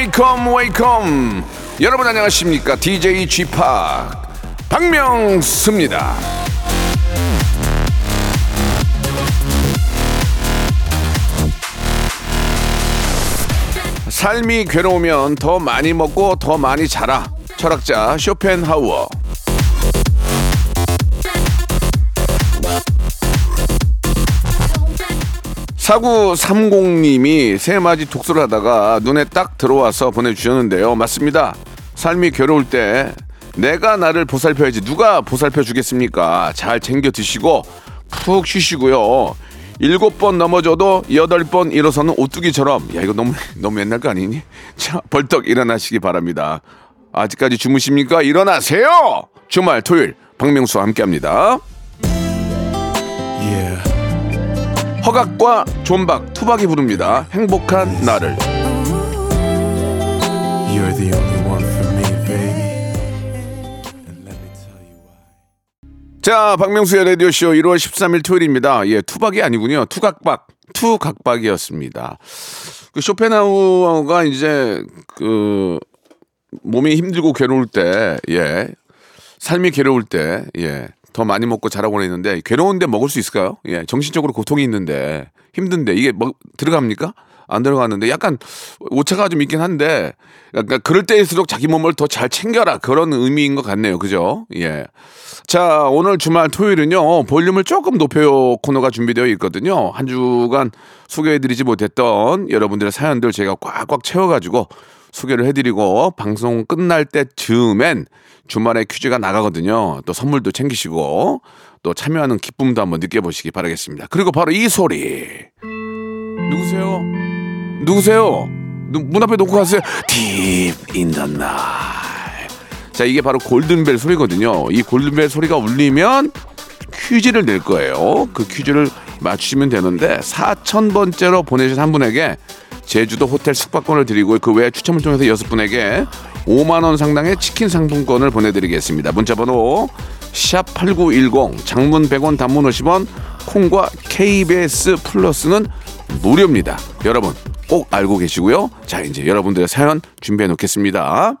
Wake up wake up. 여러분 안녕하십니까? DJ G.Park 박명수입니다. 삶이 괴로우면 더 많이 먹고 더 많이 자라. 철학자 쇼펜하우어 사구 30님이 새맞이 독서를 하다가 눈에 딱 들어와서 보내주셨는데요. 맞습니다. 삶이 괴로울 때 내가 나를 보살펴야지 누가 보살펴 주겠습니까? 잘 챙겨 드시고 푹 쉬시고요. 일곱 번 넘어져도 여덟 번 일어서는 오뚜기처럼 야 이거 너무 너무 옛날 거 아니니? 자 벌떡 일어나시기 바랍니다. 아직까지 주무십니까? 일어나세요. 주말 토요일 박명수와 함께합니다. 허각과 존박 투박이 부릅니다. 행복한 나를. 자, 박명수의 라디오 쇼 1월 13일 토요일입니다. 예, 투박이 아니군요. 투각박, 투각박이었습니다. 그 쇼펜하우어가 이제 그 몸이 힘들고 괴로울 때, 예, 삶이 괴로울 때, 예, 더 많이 먹고 자라고 했는데 괴로운데 먹을 수 있을까요? 예, 정신적으로 고통이 있는데 힘든데 이게 뭐 들어갑니까? 안 들어가는데 약간 오차가 좀 있긴 한데 그러니까 그럴 때일수록 자기 몸을 더 잘 챙겨라 그런 의미인 것 같네요. 그죠? 예. 자, 오늘 주말 토요일은요, 볼륨을 조금 높여요 코너가 준비되어 있거든요. 한 주간 소개해 드리지 못했던 여러분들의 사연들 제가 꽉꽉 채워 가지고 소개를 해드리고, 방송 끝날 때 즈음엔 주말에 퀴즈가 나가거든요. 또 선물도 챙기시고, 또 참여하는 기쁨도 한번 느껴보시기 바라겠습니다. 그리고 바로 이 소리. 누구세요? 누구세요? 누- 문 앞에 놓고 가세요. The night. 자, 이게 바로 골든벨 소리거든요. 이 골든벨 소리가 울리면 퀴즈를 낼 거예요. 그 퀴즈를 맞추시면 되는데 4,000번째로 보내신 한 분에게 제주도 호텔 숙박권을 드리고 그 외에 추첨을 통해서 여섯 분에게 5만 원 상당의 치킨 상품권을 보내드리겠습니다. 문자번호 샵 #8910 장문 100원, 단문 50원, 콩과 KBS 플러스는 무료입니다. 여러분 꼭 알고 계시고요. 자 이제 여러분들의 사연 준비해 놓겠습니다.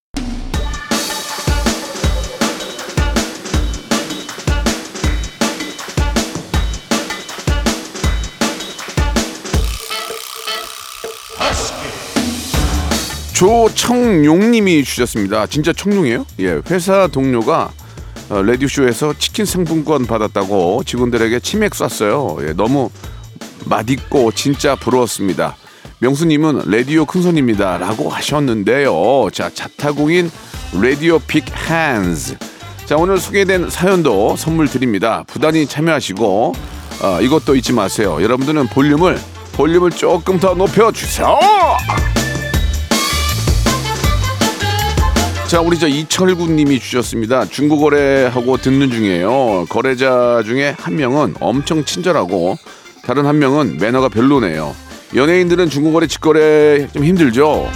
조청용님이 주셨습니다. 진짜 청룡이에요? 예, 회사 동료가 어, 라디오 쇼에서 치킨 상품권 받았다고 직원들에게 치맥 쐈어요. 예, 너무 맛있고 진짜 부러웠습니다. 명수님은 라디오 큰손입니다 라고 하셨는데요. 자, 자타공인 라디오 빅 핸즈. 자, 오늘 소개된 사연도 선물 드립니다. 부단히 참여하시고 어, 이것도 잊지 마세요. 여러분들은 볼륨을 볼륨을 조금 더 높여 주세요. 자, 우리 저 이철구 님이 주셨습니다. 중고 거래하고 듣는 중이에요. 거래자 중에 한 명은 엄청 친절하고 다른 한 명은 매너가 별로네요. 연예인들은 중고 거래 직거래 좀 힘들죠.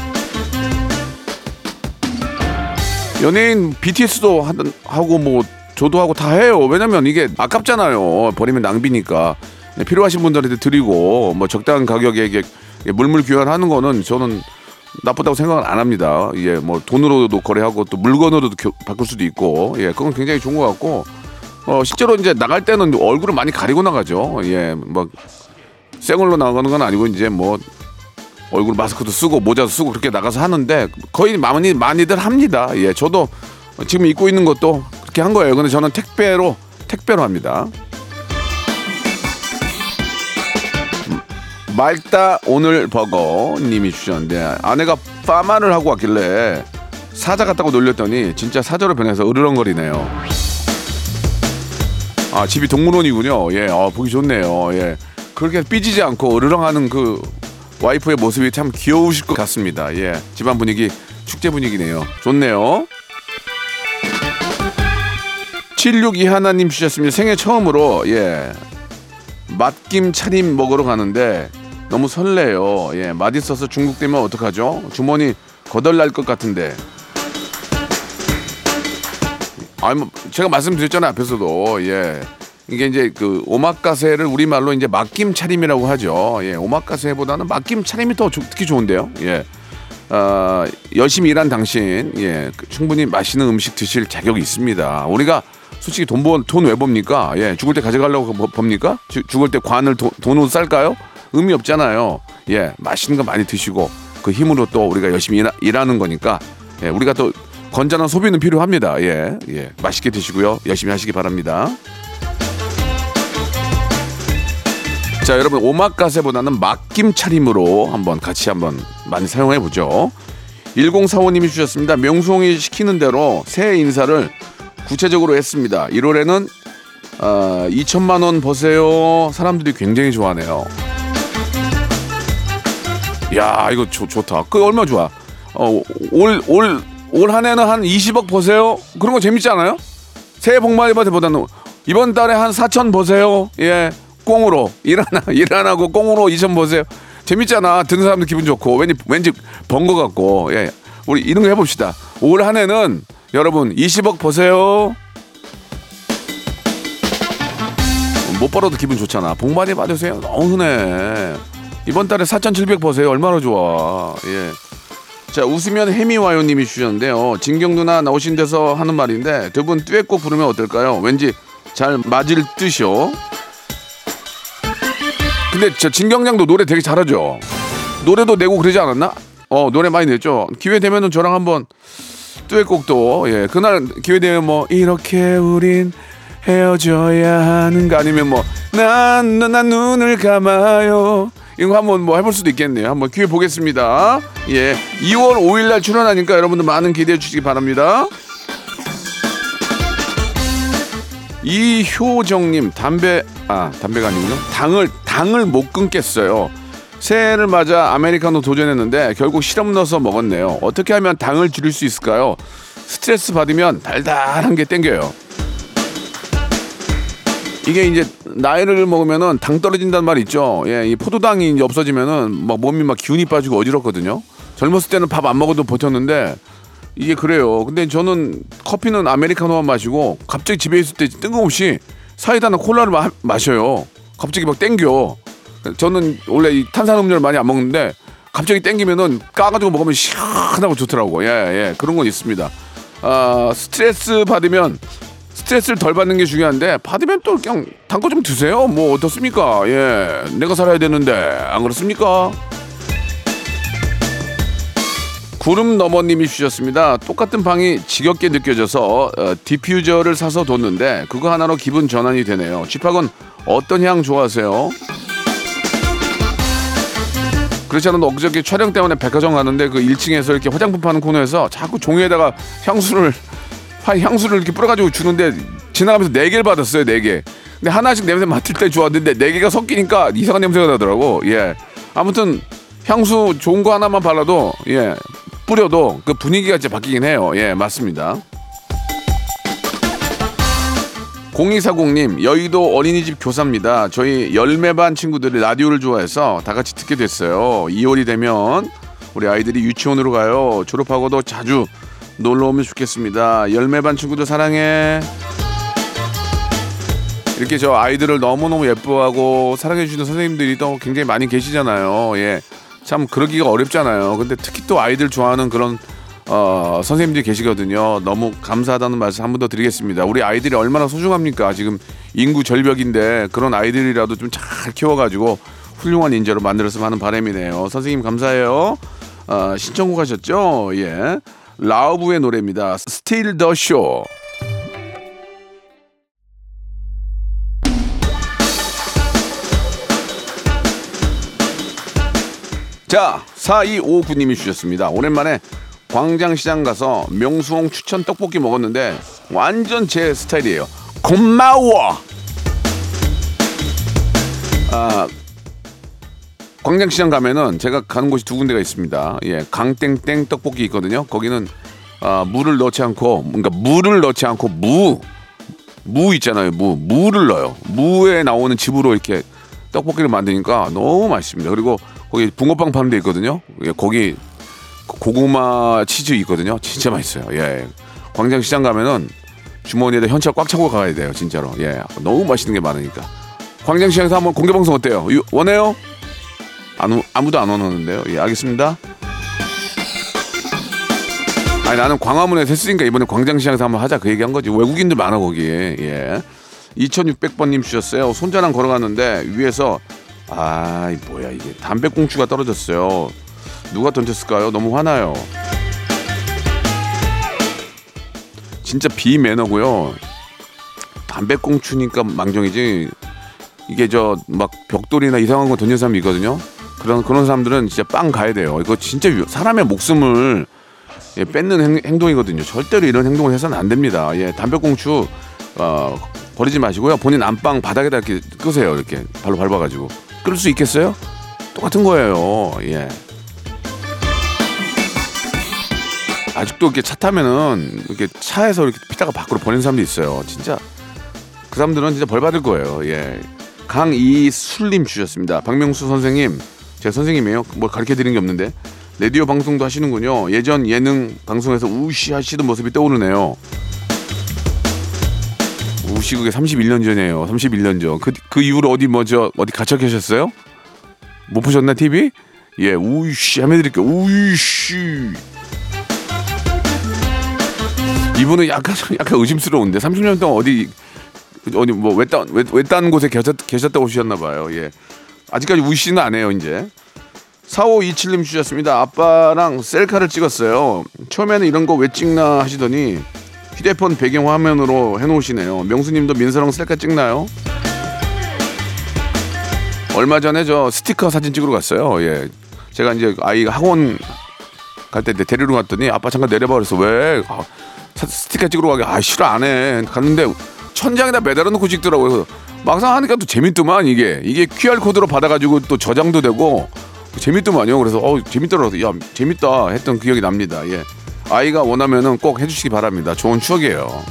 연예인 BTS도 하던 하고 뭐 저도 하고 다 해요. 왜냐면 이게 아깝잖아요. 버리면 낭비니까 네, 필요하신 분들한테 드리고 뭐 적당한 가격에 이게 물물 교환하는 거는 저는 나쁘다고 생각은 안 합니다. 예, 뭐 돈으로도 거래하고 또 물건으로도 교- 바꿀 수도 있고, 예, 그건 굉장히 좋은 것 같고, 어 실제로 이제 나갈 때는 얼굴을 많이 가리고 나가죠. 예, 뭐 생얼로 나가는 건 아니고 이제 뭐 얼굴 마스크도 쓰고 모자도 쓰고 그렇게 나가서 하는데 거의 많이 많이들 합니다. 예, 저도 지금 입고 있는 것도 그렇게 한 거예요. 근데 저는 택배로 택배로 합니다. 맑다 오늘 버거 님이 주셨는데 아내가 파마를 하고 왔길래 사자 같다고 놀렸더니 진짜 사자로 변해서 으르렁거리네요. 아 집이 동물원이군요. 예, 어, 보기 좋네요. 예, 그렇게 삐지지 않고 으르렁하는 그 와이프의 모습이 참 귀여우실 것 같습니다. 예, 집안 분위기 축제 분위기네요. 좋네요. 762 하나님 주셨습니다. 생애 처음으로 예 맛김 차림 먹으러 가는데 너무 설레요. 예, 맛있어서 중국되면 어떡하죠? 주머니 거덜날 것 같은데. 아니 뭐 제가 말씀드렸잖아요 앞에서도 예 이게 이제 그 오마카세를 우리 말로 이제 맛김 차림이라고 하죠. 예, 오마카세보다는 맛김 차림이 더 좋- 특히 좋은데요. 예. 어, 열심히 일한 당신, 예, 그 충분히 맛있는 음식 드실 자격이 있습니다. 우리가 솔직히 돈, 번, 돈왜 봅니까? 예, 죽을 때 가져가려고 뭐- 봅니까? 주- 죽을 때 관을 도- 돈으로 쌀까요? 의미 없잖아요. 예, 맛있는 거 많이 드시고 그 힘으로 또 우리가 열심히 일하, 일하 는 거니까 예, 우리가 또 건전한 소비는 필요합니다. 예, 예, 맛있게 드시고요. 열심히 하시기 바랍니다. 자, 여러분 오마카세보다는 막김 차림으로 한번 같이 한번 많이 사용해 보죠. 1045님이 주셨습니다. 명수홍이 시키는 대로 새해 인사를 구체적으로 했습니다. 1월에는 어, 2천만 원 버세요. 사람들이 굉장히 좋아하네요. 야, 이거 좋, 좋다. 그 얼마 좋아? 어, 올, 올, 올 한 해는 한 20억 버세요. 그런 거 재밌지 않아요? 새해 복 많이 받으보다는 이번 달에 한 4천 버세요. 예. 꽁으로 일 하나 일안 하고 꽁으로 2천 버세요. 재밌잖아. 듣는 사람들 기분 좋고 왠지 왠지 번 거 같고. 예. 우리 이런 거 해봅시다. 올 한 해는 여러분 20억 버세요. 못 벌어도 기분 좋잖아. 복 많이 받으세요. 너무 흔해. 이번 달에 4,700 버세요. 얼마나 좋아. 예. 자, 웃으면 해미 와요님이 주셨는데요. 진경 누나 나오신 데서 하는 말인데 두 분 듀엣곡 부르면 어떨까요? 왠지 잘 맞을 듯이요. 근데 저 진경양도 노래 되게 잘하죠. 노래도 내고 그러지 않았나? 어, 노래 많이 냈죠. 기회 되면은 저랑 한번 듀엣곡도 예 그날 기회 되면 뭐 이렇게 우린 헤어져야 하는 거 아니면 뭐난난 눈을 감아요 이거 한번 뭐 해볼 수도 있겠네요. 한번 기회 보겠습니다. 예 2월 5일 날 출연하니까 여러분들 많은 기대해 주시기 바랍니다. 이효정님 담배 아 담배가 아니군요. 당을 당을 못 끊겠어요. 새해를 맞아 아메리카노 도전했는데 결국 시럽 넣어서 먹었네요. 어떻게 하면 당을 줄일 수 있을까요? 스트레스 받으면 달달한 게 땡겨요 이게 이제 나이를 먹으면은 당 떨어진다는 말이 있죠. 예, 이 포도당이 이제 없어지면은 막 몸이 막 기운이 빠지고 어지럽거든요. 젊었을 때는 밥 안 먹어도 버텼는데 이게 그래요. 근데 저는 커피는 아메리카노만 마시고 갑자기 집에 있을 때 뜬금없이 사이다나 콜라를 마, 마셔요. 갑자기 막 땡겨. 저는 원래 이 탄산음료를 많이 안 먹는데 갑자기 땡기면은 까가지고 먹으면 시원하고 좋더라고. 예, 예. 그런 건 있습니다. 아, 스트레스 받으면 스트레스를 덜 받는 게 중요한데 받으면 또 그냥 단거 좀 드세요. 뭐 어떻습니까? 예, 내가 살아야 되는데 안 그렇습니까? 구름 너머님이 주셨습니다. 똑같은 방이 지겹게 느껴져서 어, 디퓨저를 사서 뒀는데 그거 하나로 기분 전환이 되네요. 집학은 어떤 향 좋아하세요? 그렇지 않아도 엊그저께 촬영 때문에 백화점 갔는데 그 1층에서 이렇게 화장품 파는 코너에서 자꾸 종이에다가 향수를 화- 향수를 이렇게 뿌려가지고 주는데 지나가면서 네 개를 받았어요 네 개. 근데 하나씩 냄새 맡을 때 좋았는데 네 개가 섞이니까 이상한 냄새가 나더라고. 예. 아무튼 향수 좋은 거 하나만 발라도 예 뿌려도 그 분위기가 진짜 바뀌긴 해요. 예 맞습니다. 0240님 여의도 어린이집 교사입니다. 저희 열매반 친구들이 라디오를 좋아해서 다 같이 듣게 됐어요. 2월이 되면 우리 아이들이 유치원으로 가요. 졸업하고도 자주 놀러 오면 좋겠습니다. 열매반 친구들 사랑해. 이렇게 저 아이들을 너무너무 예뻐하고 사랑해 주시는 선생님들이 또 굉장히 많이 계시잖아요. 예. 참 그러기가 어렵잖아요. 근데 특히 또 아이들 좋아하는 그런 어, 선생님들이 계시거든요. 너무 감사하다는 말씀 한 번 더 드리겠습니다. 우리 아이들이 얼마나 소중합니까? 지금 인구 절벽인데 그런 아이들이라도 좀 잘 키워가지고 훌륭한 인재로 만들었으면 하는 바람이네요. 선생님 감사해요. 어, 신청곡 하셨죠? 예. 라우브의 노래입니다. Still the Show. 자, 4259님이 주셨습니다. 오랜만에 광장시장 가서 명수홍 추천 떡볶이 먹었는데 완전 제 스타일이에요. 고마워. 아, 광장시장 가면은 제가 가는 곳이 두 군데가 있습니다. 예, 강땡땡 떡볶이 있거든요. 거기는 아, 물을 넣지 않고, 그러니까 물을 넣지 않고 무, 무 있잖아요. 무, 무를 넣어요. 무에 나오는 즙으로 이렇게 떡볶이를 만드니까 너무 맛있습니다. 그리고 거기 붕어빵 파는 데 있거든요. 예, 거기 고구마 치즈 있거든요. 진짜 맛있어요. 예, 광장시장 가면은 주머니에다 현찰 꽉 차고 가야 돼요. 진짜로. 예, 너무 맛있는 게 많으니까. 광장시장에서 한번 공개 방송 어때요? 유- 원해요? 안, 오- 아무도 안 오는데요. 예, 알겠습니다. 아니 나는 광화문에서 했으니까 이번에 광장시장에서 한번 하자 그 얘기한 거지. 외국인들 많아 거기에. 예. 2600번님 주셨어요. 손자랑 걸어갔는데 위에서 아, 이 뭐야 이게 담배꽁초가 떨어졌어요. 누가 던졌을까요? 너무 화나요. 진짜 비매너고요. 담배꽁초니까 망정이지. 이게 저 막 벽돌이나 이상한 거 던진 사람이 있거든요. 그런 그런 사람들은 진짜 빵 가야 돼요. 이거 진짜 위- 사람의 목숨을 예, 뺏는 행, 동이거든요 절대로 이런 행동을 해서는 안 됩니다. 예, 담배꽁초 어, 버리지 마시고요. 본인 안방 바닥에다 이렇게 끄세요. 이렇게 발로 밟아가지고 끌 수 있겠어요? 똑같은 거예요. 예. 아직도 이렇게 차 타면은 이렇게 차에서 이렇게 피다가 밖으로 버리는 사람도 있어요. 진짜 그 사람들은 진짜 벌 받을 거예요. 예. 강이술님 주셨습니다. 박명수 선생님, 제 선생님이에요. 뭐 가르쳐 드리는 게 없는데 라디오 방송도 하시는군요. 예전 예능 방송에서 우시 하시던 모습이 떠오르네요. 우시 그게 31년 전이에요. 31년 전. 그, 그 이후로 어디 뭐저 어디 갇혀 계셨어요? 못 보셨나 TV? 예, 우시 하면 드릴게요. 우시. 이분은 약간 약간 의심스러운데 30년 동안 어디 어디 뭐 외딴 외, 외딴 곳에 계셨, 계셨다 오셨나 봐요. 예. 아직까지 우시는 안 해요, 이제. 4527님 주셨습니다. 아빠랑 셀카를 찍었어요. 처음에는 이런 거 왜 찍나 하시더니 휴대폰 배경 화면으로 해놓으시네요. 명수님도 민서랑 셀카 찍나요? 얼마 전에 저 스티커 사진 찍으러 갔어요. 예. 제가 이제 아이가 학원 갈 때 데리러 갔더니 아빠 잠깐 내려봐 그래서 왜 아, 사- 스티커 찍으러 가게 아 싫어 안 해. 갔는데 천장에다 매달아 놓고 찍더라고요. 그래서 막상 하니까 또 재밌더만 이게 이게 QR 코드로 받아가지고 또 저장도 되고 재밌더만요. 그래서 어 재밌더라고. 야 재밌다 했던 기억이 납니다. 예. 아이가 원하면은 꼭 해주시기 바랍니다. 좋은 추억이에요.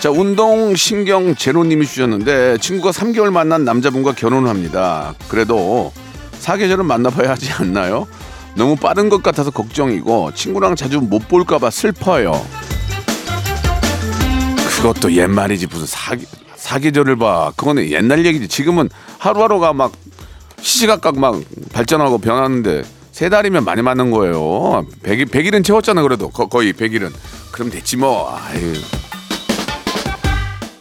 자 운동 신경 제로님이 주셨는데 친구가 3개월 만난 남자분과 결혼을 합니다. 그래도 사계절은 만나봐야 하지 않나요? 너무 빠른 것 같아서 걱정이고 친구랑 자주 못 볼까봐 슬퍼요. 그것도 옛말이지 무슨 사계 사계절을 봐. 그거는 옛날 얘기지. 지금은 하루하루가 막 시시각각 막 발전하고 변하는데 세 달이면 많이 맞는 거예요. 100일, 100일은 채웠잖아 그래도 거, 거의 100일은. 그럼 됐지 뭐. 아유.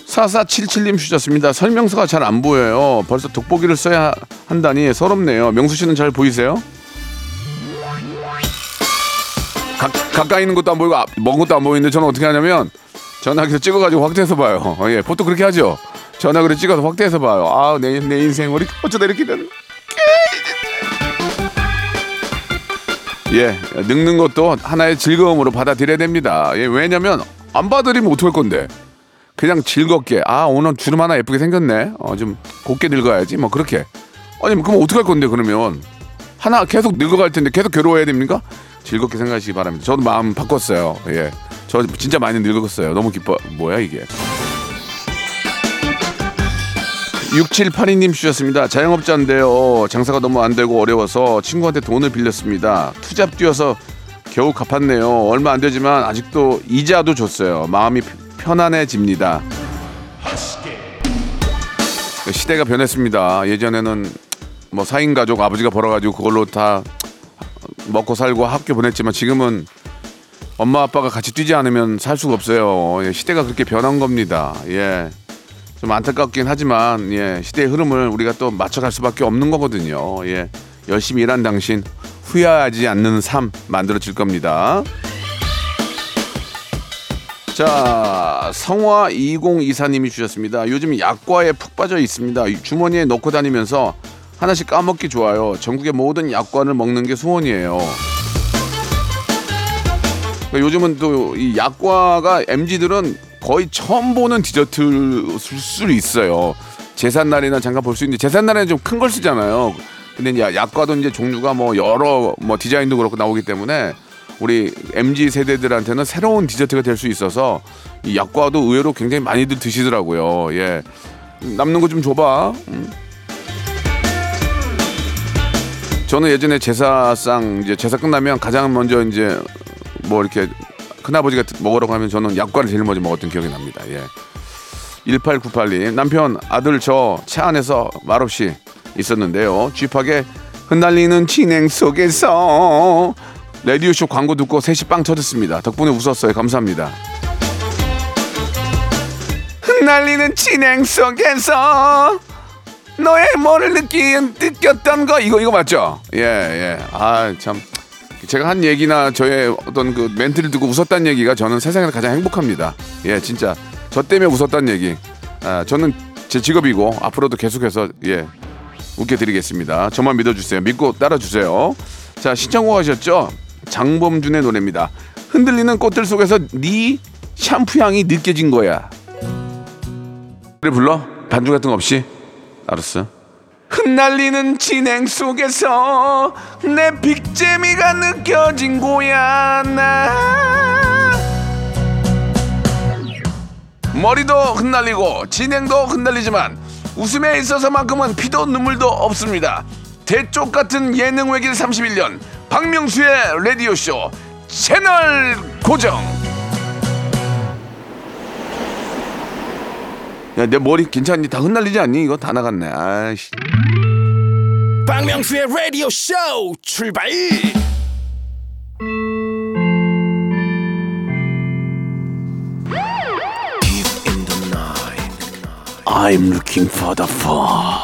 4477님 주셨습니다. 설명서가 잘 안 보여요. 벌써 돋보기를 써야 한다니 서럽네요. 명수 씨는 잘 보이세요? 가, 가까이 있는 것도 안 보이고 아, 먼 것도 안 보이는데 저는 어떻게 하냐면 전화기로 찍어가지고 확대해서 봐요. 어, 예, 보통 그렇게 하죠. 전화기로 찍어서 확대해서 봐요. 아, 내, 내 인생 우리 어쩌다 이렇게 된. 예, 늙는 것도 하나의 즐거움으로 받아들여야 됩니다. 예, 왜냐면 안 봐드리면 어떡할 건데. 그냥 즐겁게 아 오늘 주름 하나 예쁘게 생겼네. 어, 좀 곱게 늙어야지. 뭐 그렇게. 아니 그럼 어떡할 건데 그러면 하나 계속 늙어갈 텐데 계속 괴로워해야 됩니까? 즐겁게 생각하시기 바랍니다. 저도 마음 바꿨어요. 예, 저 진짜 많이 늙었어요. 너무 기뻐. 뭐야 이게? 6782님 주셨습니다. 자영업자인데요. 장사가 너무 안 되고 어려워서 친구한테 돈을 빌렸습니다. 투잡 뛰어서 겨우 갚았네요. 얼마 안 되지만 아직도 이자도 줬어요. 마음이 편안해집니다. 시대가 변했습니다. 예전에는 뭐 4인 가족 아버지가 벌어가지고 그걸로 다 먹고 살고 학교 보냈지만 지금은 엄마 아빠가 같이 뛰지 않으면 살 수가 없어요. 예, 시대가 그렇게 변한 겁니다. 예. 좀 안타깝긴 하지만 예, 시대의 흐름을 우리가 또 맞춰갈 수밖에 없는 거거든요. 예. 열심히 일한 당신 후회하지 않는 삶 만들어질 겁니다. 자, 성화 2024님이 주셨습니다. 요즘 약과에 푹 빠져 있습니다. 주머니에 넣고 다니면서 하나씩 까먹기 좋아요. 전국의 모든 약관을 먹는 게 소원이에요. 그러니까 요즘은 또 이 약과가 MZ들은 거의 처음 보는 디저트일 수 있어요. 제삿날이나 잠깐 볼 수 있는데 제삿날에는 좀 큰 걸 쓰잖아요. 근데 이제 약과도 이제 종류가 뭐 여러 뭐 디자인도 그렇고 나오기 때문에 우리 MZ 세대들한테는 새로운 디저트가 될 수 있어서 이 약과도 의외로 굉장히 많이들 드시더라고요. 예. 남는 거 좀 줘봐. 음. 저는 예전에 제사상 이제 제사 끝나면 가장 먼저 이제 뭐 이렇게 큰아버지가 먹으라고 하면 저는 약과를 제일 먼저 먹었던 기억이 납니다. 예. 1898님 남편 아들 저 차 안에서 말없이 있었는데요. 쥐파게 흩날리는 진행 속에서 라디오쇼 광고 듣고 셋이 빵 터졌습니다. 덕분에 웃었어요. 감사합니다. 흩날리는 진행 속에서 너의 뭐를 느끼, 느꼈던 거 이거 이거 맞죠? 예 예. 아 참. 제가 한 얘기나 저의 어떤 그 멘트를 듣고 웃었다는 얘기가 저는 세상에서 가장 행복합니다. 예, 진짜 저 때문에 웃었다는 얘기. 아, 저는 제 직업이고 앞으로도 계속해서 예 웃겨드리겠습니다. 저만 믿어주세요. 믿고 따라주세요. 자 신청곡 하셨죠? 장범준의 노래입니다. 흔들리는 꽃들 속에서 네 샴푸 향이 느껴진 거야. 노래 불러? 반주 같은 거 없이? 알았어. 흩날리는 진행 속에서 내 빅재미가 느껴진 거야 나. 머리도 흩날리고 진행도 흩날리지만 웃음에 있어서만큼은 피도 눈물도 없습니다. 대쪽 같은 예능 외길 31년 박명수의 라디오쇼 채널 고정 야 내 머리 괜찮니? 다 흩날리지 않니? 이거 다 나갔네 아이씨 박명수의 라디오 쇼 출발 I'm looking for the fun.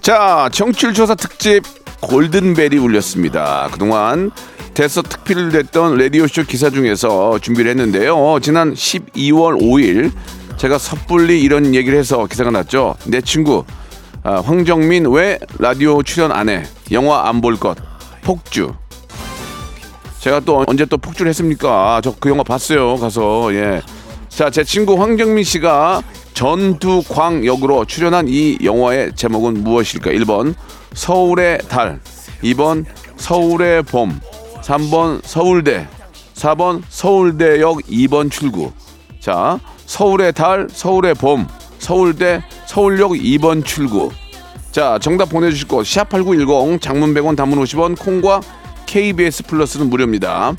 자, 청취율 조사 특집 골든벨이 울렸습니다. 그동안 대서 특필 됐던 라디오쇼 기사 중에서 준비를 했는데요. 지난 12월 5일 제가 섣불리 이런 얘기를 해서 기사가 났죠. 내 친구 아, 황정민 왜 라디오 출연 안 해? 영화 안 볼 것. 폭주. 제가 또 언제 또 폭주를 했습니까? 저그 영화 봤어요. 가서 예. 자, 제 친구 황정민 씨가 전두광 역으로 출연한 이 영화의 제목은 무엇일까? 1번 서울의 달, 2번 서울의 봄, 3번 서울대, 4번 서울대역 2번 출구. 자, 서울의 달, 서울의 봄, 서울대, 서울역 2번 출구. 자, 정답 보내주실 곳, 샵8910, 장문 100원, 단문 50원, 콩과 KBS 플러스는 무료입니다.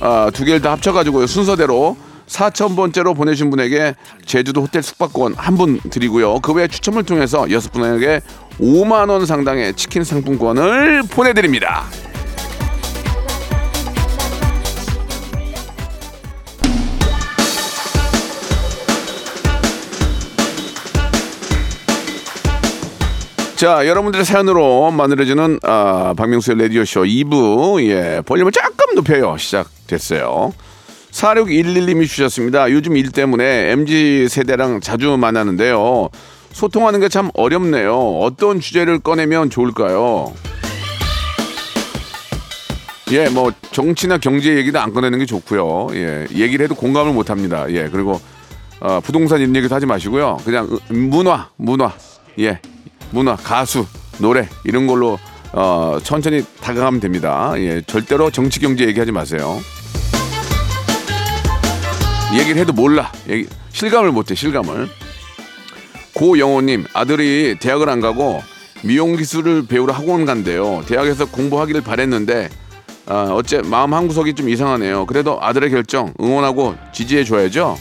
아, 두 개를 다 합쳐가지고 순서대로 4,000번째로 보내신 분에게 제주도 호텔 숙박권 한 분 드리고요. 그 외에 추첨을 통해서 여섯 분에게 5만 원 상당의 치킨 상품권을 보내드립니다. 자, 여러분들의 사연으로 만들어지는 아, 박명수의 라디오쇼 2부 예, 볼륨을 조금 높여요. 시작됐어요. 4611님이 주셨습니다. 요즘 일 때문에 MZ 세대랑 자주 만나는데요. 소통하는 게 참 어렵네요. 어떤 주제를 꺼내면 좋을까요? 예, 뭐 정치나 경제 얘기도 안 꺼내는 게 좋고요. 예, 얘기를 해도 공감을 못 합니다. 예, 그리고 어, 부동산 얘기도 하지 마시고요. 그냥 으- 문화, 문화, 예, 문화, 가수, 노래 이런 걸로 어, 천천히 다가가면 됩니다. 예, 절대로 정치 경제 얘기하지 마세요. 얘기를 해도 몰라. 얘기, 실감을 못해, 실감을. 고영호님, 아들이 대학을 안 가고 미용 기술을 배우러 학원 간대요. 대학에서 공부하기를 바랬는데, 아, 어째 마음 한 구석이 좀 이상하네요. 그래도 아들의 결정 응원하고 지지해 줘야죠.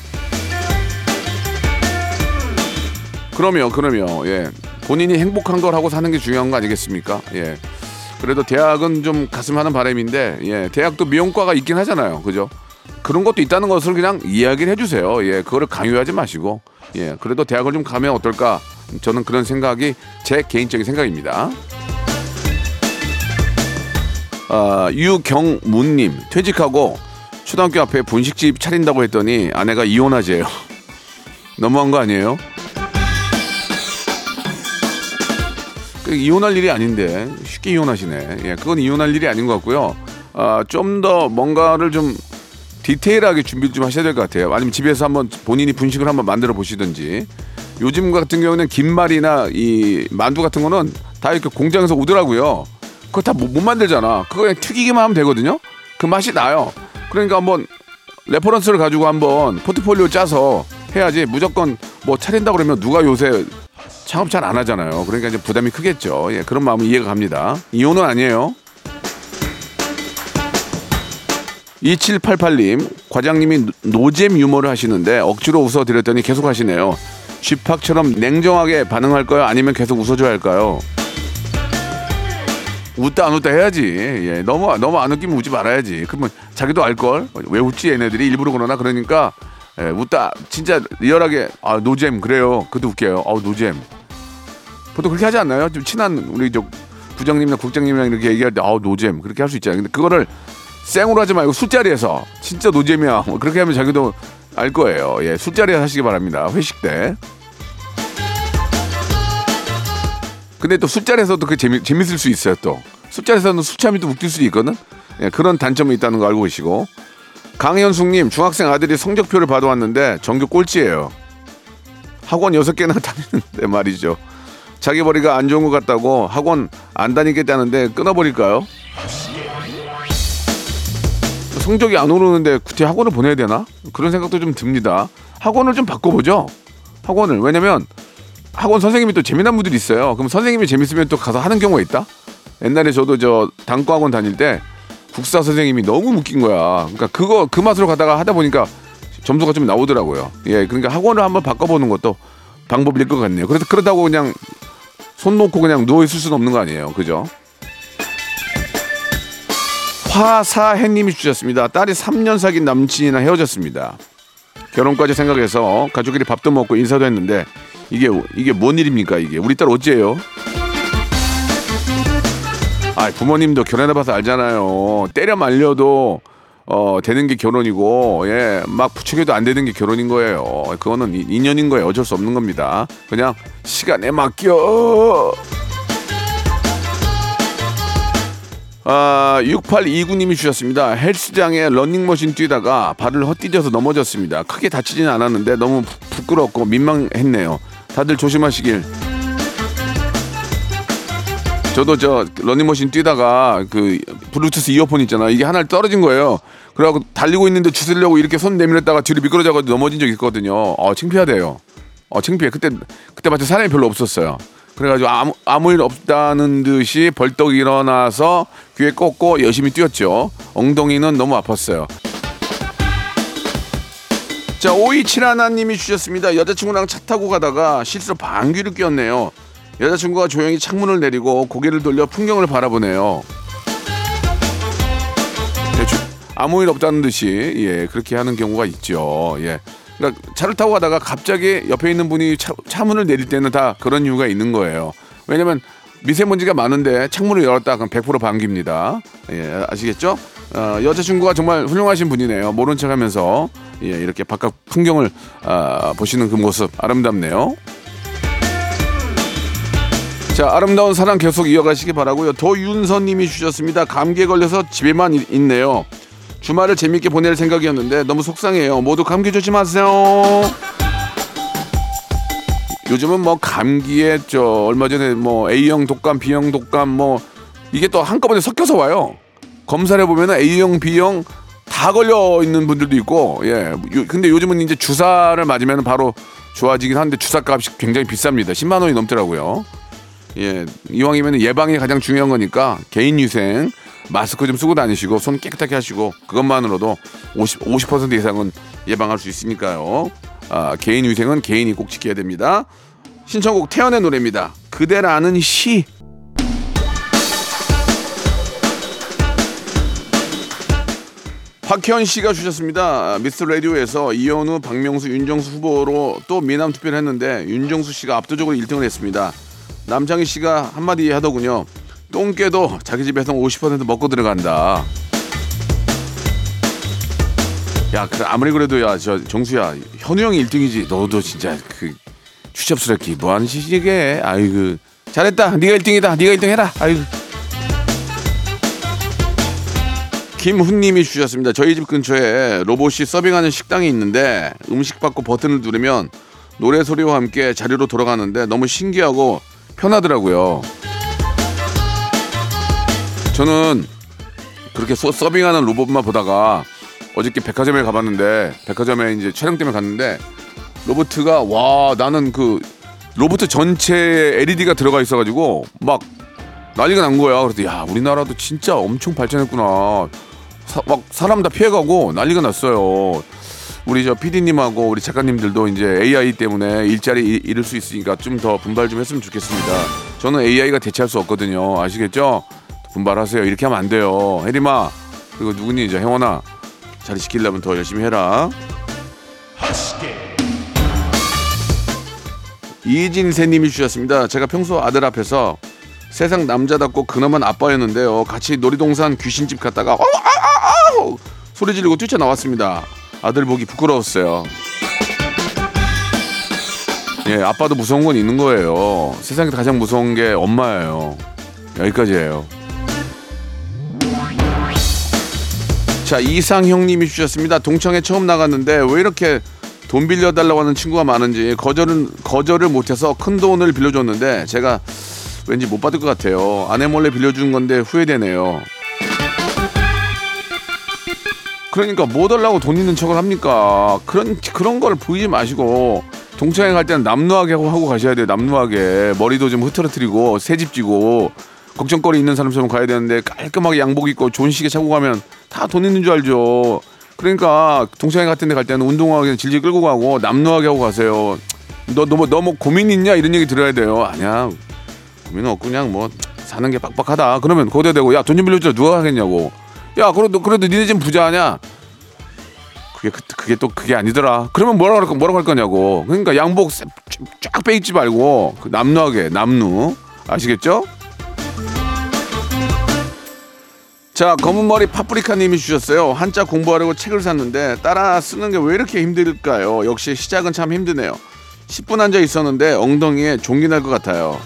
그럼요, 그럼요. 예. 본인이 행복한 걸 하고 사는 게 중요한 거 아니겠습니까? 예. 그래도 대학은 좀 갔으면 하는 바람인데, 예. 대학도 미용과가 있긴 하잖아요. 그죠? 그런 것도 있다는 것을 그냥 이야기를 해주세요. 예, 그거를 강요하지 마시고, 예, 그래도 대학을 좀 가면 어떨까? 저는 그런 생각이 제 개인적인 생각입니다. 아, 유경문님 퇴직하고 초등학교 앞에 분식집 차린다고 했더니 아내가 이혼하재요. 너무한 거 아니에요? 이혼할 일이 아닌데 쉽게 이혼하시네. 예, 그건 이혼할 일이 아닌 것 같고요. 아, 좀 더 뭔가를 좀 디테일하게 준비를 좀 하셔야 될 것 같아요. 아니면 집에서 한번 본인이 분식을 한번 만들어 보시든지. 요즘 같은 경우는 김말이나 이 만두 같은 거는 다 이렇게 공장에서 오더라고요. 그거 다 못 만들잖아. 그거 그냥 튀기기만 하면 되거든요. 그 맛이 나요. 그러니까 한번 reference를 가지고 한번 포트폴리오 짜서 해야지 무조건 뭐 차린다 그러면 누가 요새 창업 잘 안 하잖아요. 그러니까 이제 부담이 크겠죠. 예, 그런 마음은 이해가 갑니다. 이혼은 아니에요. 2788님, 과장님이 노잼 유머를 하시는데 억지로 웃어드렸더니 계속 하시네요. 쥐팍처럼 냉정하게 반응할까요? 아니면 계속 웃어줘야 할까요? 웃다 안 웃다 해야지. 예, 너무 너무 안 웃기면 웃지 말아야지. 그러면 자기도 알 걸. 왜 웃지 얘네들이 일부러 그러나 그러니까 예, 웃다 진짜 리얼하게 아 노잼 그래요. 그도 웃겨요. 아우 노잼. 보통 그렇게 하지 않나요? 좀 친한 우리 저 부장님이나 국장님이랑 이렇게 얘기할 때 아우 노잼 그렇게 할 수 있잖아요. 근데 그거를 생으로 하지 말고 술자리에서 진짜 노잼이야. 뭐 그렇게 하면 자기도 알 거예요. 예, 술자리에서 하시기 바랍니다. 회식 때. 근데 또 술자리에서도 그 재미 재밌을 수 있어요. 또 술자리에서는 술참이 또 웃길 수 있거든. 예, 그런 단점이 있다는 거 알고 계시고. 강현숙님 중학생 아들이 성적표를 받아왔는데 전교 꼴찌예요. 학원 여섯 개나 다니는데 말이죠. 자기 머리가 안 좋은 것 같다고 학원 안 다니겠다는데 끊어버릴까요? 성적이 안 오르는데 구태 학원을 보내야 되나? 그런 생각도 좀 듭니다. 학원을 좀 바꿔보죠. 학원을 왜냐면 학원 선생님이 또 재미난 분들이 있어요. 그럼 선생님이 재밌으면 또 가서 하는 경우가 있다. 옛날에 저도 저 단과학원 다닐 때 국사 선생님이 너무 웃긴 거야. 그러니까 그거 그 맛으로 가다가 하다 보니까 점수가 좀 나오더라고요. 예, 그러니까 학원을 한번 바꿔보는 것도 방법일 것 같네요. 그래서 그렇다고 그냥 손 놓고 그냥 누워 있을 수는 없는 거 아니에요. 그죠? 화사해님이 주셨습니다. 딸이 3년 사귄 남친이랑 헤어졌습니다. 결혼까지 생각해서 가족끼리 밥도 먹고 인사도 했는데 이게 이게 뭔 일입니까 이게 우리 딸 어째요? 아 부모님도 결혼해봐서 알잖아요. 때려 말려도 어 되는 게 결혼이고 예 막 부추겨도 안 되는 게 결혼인 거예요. 그거는 이- 인연인 거예요. 어쩔 수 없는 겁니다. 그냥 시간에 맡겨. 아, 6829님이 주셨습니다. 헬스장에 런닝머신 뛰다가 발을 헛디뎌서 넘어졌습니다. 크게 다치지는 않았는데 너무 부- 부끄럽고 민망했네요. 다들 조심하시길. 저도 저 런닝머신 뛰다가 그 블루투스 이어폰 있잖아. 이게 하나 떨어진 거예요. 그래갖고 달리고 있는데 주스려고 이렇게 손 내밀었다가 뒤로 미끄러져가지고 넘어진 적이 있거든요. 어, 창피하대요. 어, 창피해. 그때 그때 마치 사람이 별로 없었어요. 그래가지고 아무 아무 일 없다는 듯이 벌떡 일어나서 귀에 꽂고 열심히 뛰었죠. 엉덩이는 너무 아팠어요. 자, 5271님이 주셨습니다. 여자친구랑 차 타고 가다가 실수로 방귀를 뀌었네요. 여자친구가 조용히 창문을 내리고 고개를 돌려 풍경을 바라보네요. 네, 주- 아무 일 없다는 듯이 예 그렇게 하는 경우가 있죠. 예. 그러니까 차를 타고 가다가 갑자기 옆에 있는 분이 차, 차문을 내릴 때는 다 그런 이유가 있는 거예요. 왜냐면 미세먼지가 많은데 창문을 열었다 그럼 100% 방귀입니다. 예, 아시겠죠? 어, 여자친구가 정말 훌륭하신 분이네요. 모른 척하면서 예, 이렇게 바깥 풍경을 아, 보시는 그 모습 아름답네요. 자, 아름다운 사랑 계속 이어가시기 바라고요. 도윤서님이 주셨습니다. 감기에 걸려서 집에만 있- 있네요. 주말을 재밌게 보낼 생각이었는데 너무 속상해요. 모두 감기 조심하세요. 요즘은 뭐 감기에 저 얼마 전에 뭐 A형 독감, B형 독감 뭐 이게 또 한꺼번에 섞여서 와요. 검사를 해보면 A형, B형 다 걸려 있는 분들도 있고 예. 요- 근데 요즘은 이제 주사를 맞으면 바로 좋아지긴 하는데 주사 값이 굉장히 비쌉니다. 10만 원이 넘더라고요. 예, 이왕이면 예방이 가장 중요한 거니까 개인 위생 마스크 좀 쓰고 다니시고 손 깨끗하게 하시고 그것만으로도 50, 50% 이상은 예방할 수 있으니까요. 아, 개인 위생은 개인이 꼭 지켜야 됩니다. 신청곡 태연의 노래입니다. 그대라는 시. 박현 씨가 주셨습니다. 아, 미스 라디오에서 이현우, 박명수, 윤정수 후보로 또 미남 투표를 했는데 윤정수 씨가 압도적으로 1등을 했습니다. 남창희 씨가 한마디 하더군요. 똥개도 자기 집에서 50% 먹고 들어간다. 야, 그래 아무리 그래도 야, 저 정수야, 현우 형이 1등이지. 너도 진짜 그 추잡스럽게 뭐 하는 짓이게? 아이고, 잘했다. 네가 1등이다. 네가 1등 해라. 아유. 김훈님이 주셨습니다. 저희 집 근처에 로봇이 서빙하는 식당이 있는데 음식 받고 버튼을 누르면 노래 소리와 함께 자리로 돌아가는데 너무 신기하고 편하더라고요. 저는 그렇게 서, 서빙하는 로봇만 보다가 어저께 백화점에 가봤는데 백화점에 이제 촬영 때문에 갔는데 로봇가 와 나는 그 로봇 전체에 LED가 들어가 있어가지고 막 난리가 난 거야. 그래서 야 우리나라도 진짜 엄청 발전했구나. 사, 막 사람 다 피해가고 난리가 났어요. 우리 저 PD님하고 우리 작가님들도 이제 AI 때문에 일자리 잃- 잃을 수 있으니까 좀 더 분발 좀 했으면 좋겠습니다. 저는 AI가 대체할 수 없거든요. 아시겠죠? 분발하세요. 이렇게 하면 안 돼요. 혜림아 그리고 누구니 이제 혜원아 자리 지키려면 더 열심히 해라. 이진세님이 주셨습니다. 제가 평소 아들 앞에서 세상 남자답고 근엄한 아빠였는데요. 같이 놀이동산 귀신집 갔다가 어, 아, 아, 아! 소리 지르고 뛰쳐나왔습니다. 아들 보기 부끄러웠어요. 예, 아빠도 무서운 건 있는 거예요. 세상에서 가장 무서운 게 엄마예요. 여기까지예요. 자, 이상형님이 주셨습니다. 동창회 처음 나갔는데 왜 이렇게 돈 빌려달라고 하는 친구가 많은지 거절은 거절을 못해서 큰 돈을 빌려줬는데 제가 왠지 못 받을 것 같아요. 아내 몰래 빌려준 건데 후회되네요. 그러니까 뭐 달라고 돈 있는 척을 합니까? 그런 그런 걸 보이지 마시고 동창회 갈 때는 남루하게 하고, 가셔야 돼요. 남루하게 머리도 좀 흐트러뜨리고 새집 지고 걱정거리 있는 사람처럼 가야 되는데 깔끔하게 양복 입고 좋은 시계 차고 가면 다 돈 있는 줄 알죠. 그러니까 동창회 같은 데 갈 때는 운동화에 질질 끌고 가고 남루하게 하고 가세요. 너 너뭐 너 뭐 고민 있냐 이런 얘기 들어야 돼요. 아니야 고민 없고 그냥 뭐 사는 게 빡빡하다. 그러면 거기다 대고 야 돈 좀 빌려줘 누가 하겠냐고. 야 그래도 그래도 니네 집 부자 아냐? 그게 그- 그게 또 그게 아니더라. 그러면 뭐라 할 거- 뭐라고 할 거냐고. 그러니까 양복 싹- 쫙 빼입지 말고 그 남루하게 남루 아시겠죠? 자 검은 머리 파프리카님이 주셨어요. 한자 공부하려고 책을 샀는데 따라 쓰는 게 왜 이렇게 힘들까요? 역시 시작은 참 힘드네요. 10분 앉아 있었는데 엉덩이에 종기 날것 같아요.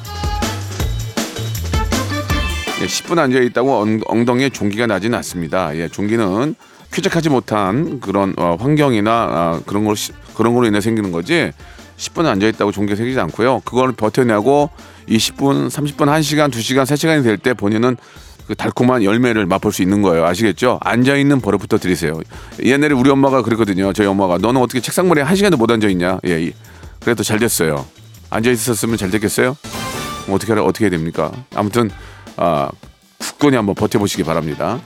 예, 10분 앉아 있다고 엉, 엉덩이에 종기가 나지는 않습니다. 예, 종기는 쾌적하지 못한 그런 어, 환경이나 아, 그런 시- 그런 걸로 인해 생기는 거지. 10분 앉아 있다고 종기가 생기지 않고요. 그걸 버텨내고 이 10분, 30분, 1시간, 2시간, 3시간이 될 때 본인은 그 달콤한 열매를 맛볼 수 있는 거예요. 아시겠죠? 앉아 있는 버릇부터 들이세요. 옛날에 우리 엄마가 그랬거든요. 저희 엄마가 너는 어떻게 책상머리에 한 시간도 못 앉아 있냐? 예, 이- 그래도 잘 됐어요. 앉아 있었으면 잘 됐겠어요? 뭐 어떻게 하라- 어떻게 해야 됩니까? 아무튼 아, 굳건히 한번 버텨보시기 바랍니다.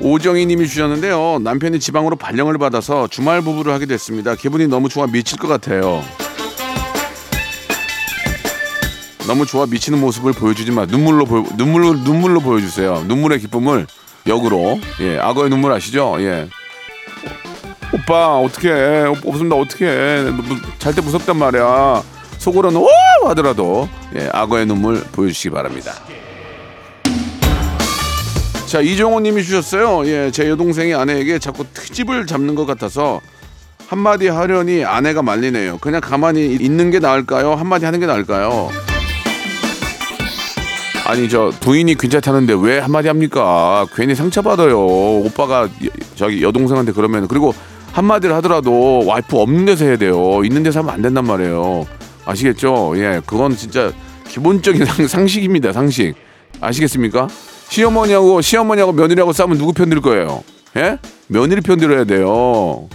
오정희 님이 주셨는데요. 남편이 지방으로 발령을 받아서 주말 부부를 하게 됐습니다. 기분이 너무 좋아 미칠 것 같아요. 너무 좋아 미치는 모습을 보여주지 마. 눈물로 보여, 눈물로 눈물로 보여주세요. 눈물의 기쁨을 역으로 예 악어의 눈물 아시죠? 예. 오빠 어떻게 없으면 나 어떻게 잘 때 무섭단 말이야. 속으로는 오 하더라도 예, 악어의 눈물 보여주시기 바랍니다. 자 이종호님이 주셨어요. 예, 제 여동생이 아내에게 자꾸 트집을 잡는 것 같아서 한마디 하려니 아내가 말리네요. 그냥 가만히 있는 게 나을까요? 한마디 하는 게 나을까요? 아니 저 부인이 괜찮다는데 왜 한마디 합니까? 괜히 상처받아요. 오빠가 여- 저기 여동생한테 그러면 그리고 한마디를 하더라도 와이프 없는 데서 해야 돼요. 있는 데서 하면 안 된단 말이에요. 아시겠죠? 예, 그건 진짜 기본적인 상, 상식입니다. 상식. 아시겠습니까? 시어머니하고 시어머니하고 며느리하고 싸우면 누구 편들 거예요? 예? 며느리 편들어야 돼요.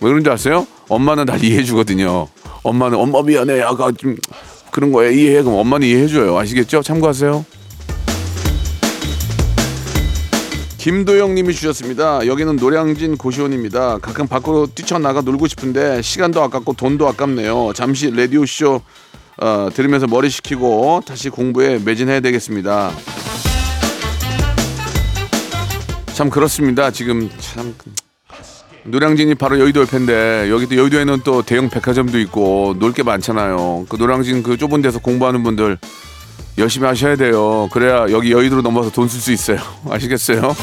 왜 그런지 아세요? 엄마는 날 이해해 주거든요. 엄마는 엄마 미안해. 아까 좀 그런 거에 이해해. 그럼 엄마는 이해해 줘요. 아시겠죠? 참고하세요. 김도영 님이 주셨습니다. 여기는 노량진 고시원입니다. 가끔 밖으로 뛰쳐나가 놀고 싶은데 시간도 아깝고 돈도 아깝네요. 잠시 라디오 쇼 어, 들으면서 머리 식히고 다시 공부에 매진해야 되겠습니다. 참 그렇습니다. 지금 참 노량진이 바로 여의도 옆인데 여기도 여의도에는 또 대형 백화점도 있고 놀 게 많잖아요. 그 노량진 그 좁은 데서 공부하는 분들 열심히 하셔야 돼요. 그래야 여기 여의도로 넘어서 돈 쓸 수 있어요. 아시겠어요?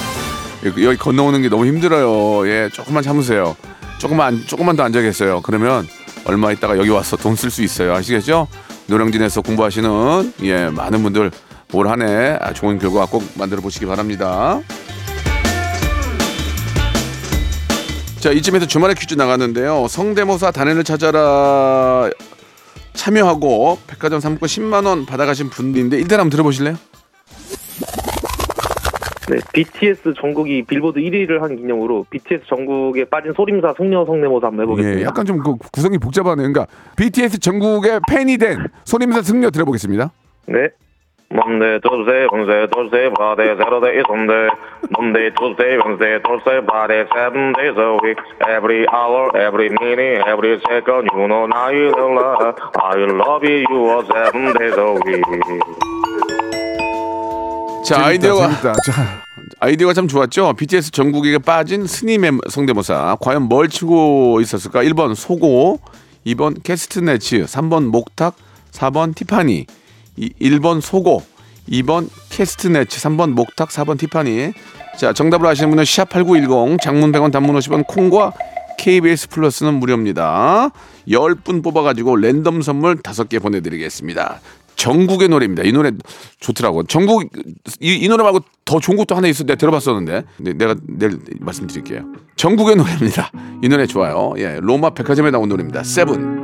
여기 건너오는 게 너무 힘들어요. 예, 조금만 참으세요. 조금만 조금만 더 앉아겠어요. 그러면 얼마 있다가 여기 와서 돈 쓸 수 있어요. 아시겠죠? 노량진에서 공부하시는 예 많은 분들 올 한해 좋은 결과 꼭 만들어 보시기 바랍니다. 자 이쯤에서 주말에 퀴즈 나갔는데요. 성대모사 단연을 찾아라 참여하고 백화점 상품권 10만 원 받아가신 분인데 일단 한번 들어보실래요? 네, BTS 전국이 빌보드 1위를 한 기념으로 BTS 전국에 빠진 소림사 숙녀 성대모사 한번 해보겠습니다. 예, 약간 좀 그 구성이 복잡하네요. 그러니까 BTS 전국의 팬이 된 손임사 승려 들어보겠습니다. 네. Monday, Tuesday, Wednesday, Thursday, Friday, Saturday, Sunday. Monday, Tuesday, Wednesday, Thursday, Friday, seven days a week. Every hour, every minute, every second, you know now you love, I love you seven days a week. 자 아이디어가 아이디어가 참 좋았죠. BTS 전국에 빠진 스님의 성대모사 과연 뭘 치고 있었을까? 1번 소고, 2번 캐스트네츠, 3번 목탁, 4번 티파니. 이- 1번 소고, 2번 캐스터네츠, 3번 목탁, 4번 팀파니. 자, 정답을 아시는 분은 샵8910 장문 100원 단문 50원 콩과 KBS 플러스는 무료입니다. 10분 뽑아가지고 랜덤 선물 5개 보내드리겠습니다. 정국의 노래입니다. 이 노래 좋더라고. 정국 이, 이 노래 말고 더 좋은 것도 하나 있어. 내가 들어봤었는데. 네, 내가 내일 말씀드릴게요. 정국의 노래입니다. 이 노래 좋아요. 예, 로마 백화점에 나온 노래입니다. Seven.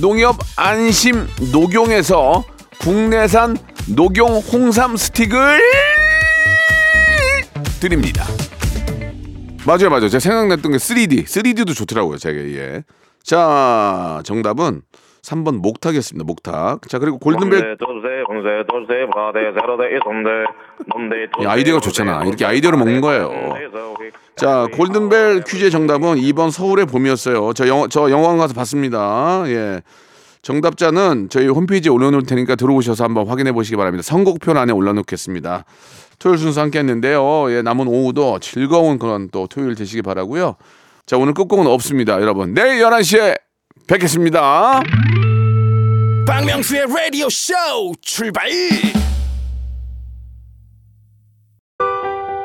농협 안심 녹용에서 국내산 녹용 홍삼 스틱을 드립니다. 맞아요, 맞아요. 제가 생각났던 게 3D. 3D도 좋더라고요, 제가. 예. 자, 정답은 3번 목탁이었습니다. 목탁. 자, 그리고 골든벨 이 아이디어가 좋잖아. 이렇게 아이디어를 먹는 거예요. 자, 골든벨 퀴즈의 정답은 2번 서울의 봄이었어요. 저 영화, 저 영화관 가서 봤습니다. 예. 정답자는 저희 홈페이지에 올려놓을 테니까 들어오셔서 한번 확인해 보시기 바랍니다. 선곡표 안에 올려놓겠습니다. 토요일 순서 함께 했는데요. 예, 남은 오후도 즐거운 그런 또 토요일 되시기 바라고요 자, 오늘 끝곡은 없습니다. 여러분. 내일 11시에 뵙겠습니다. 박명수의 라디오 쇼 출발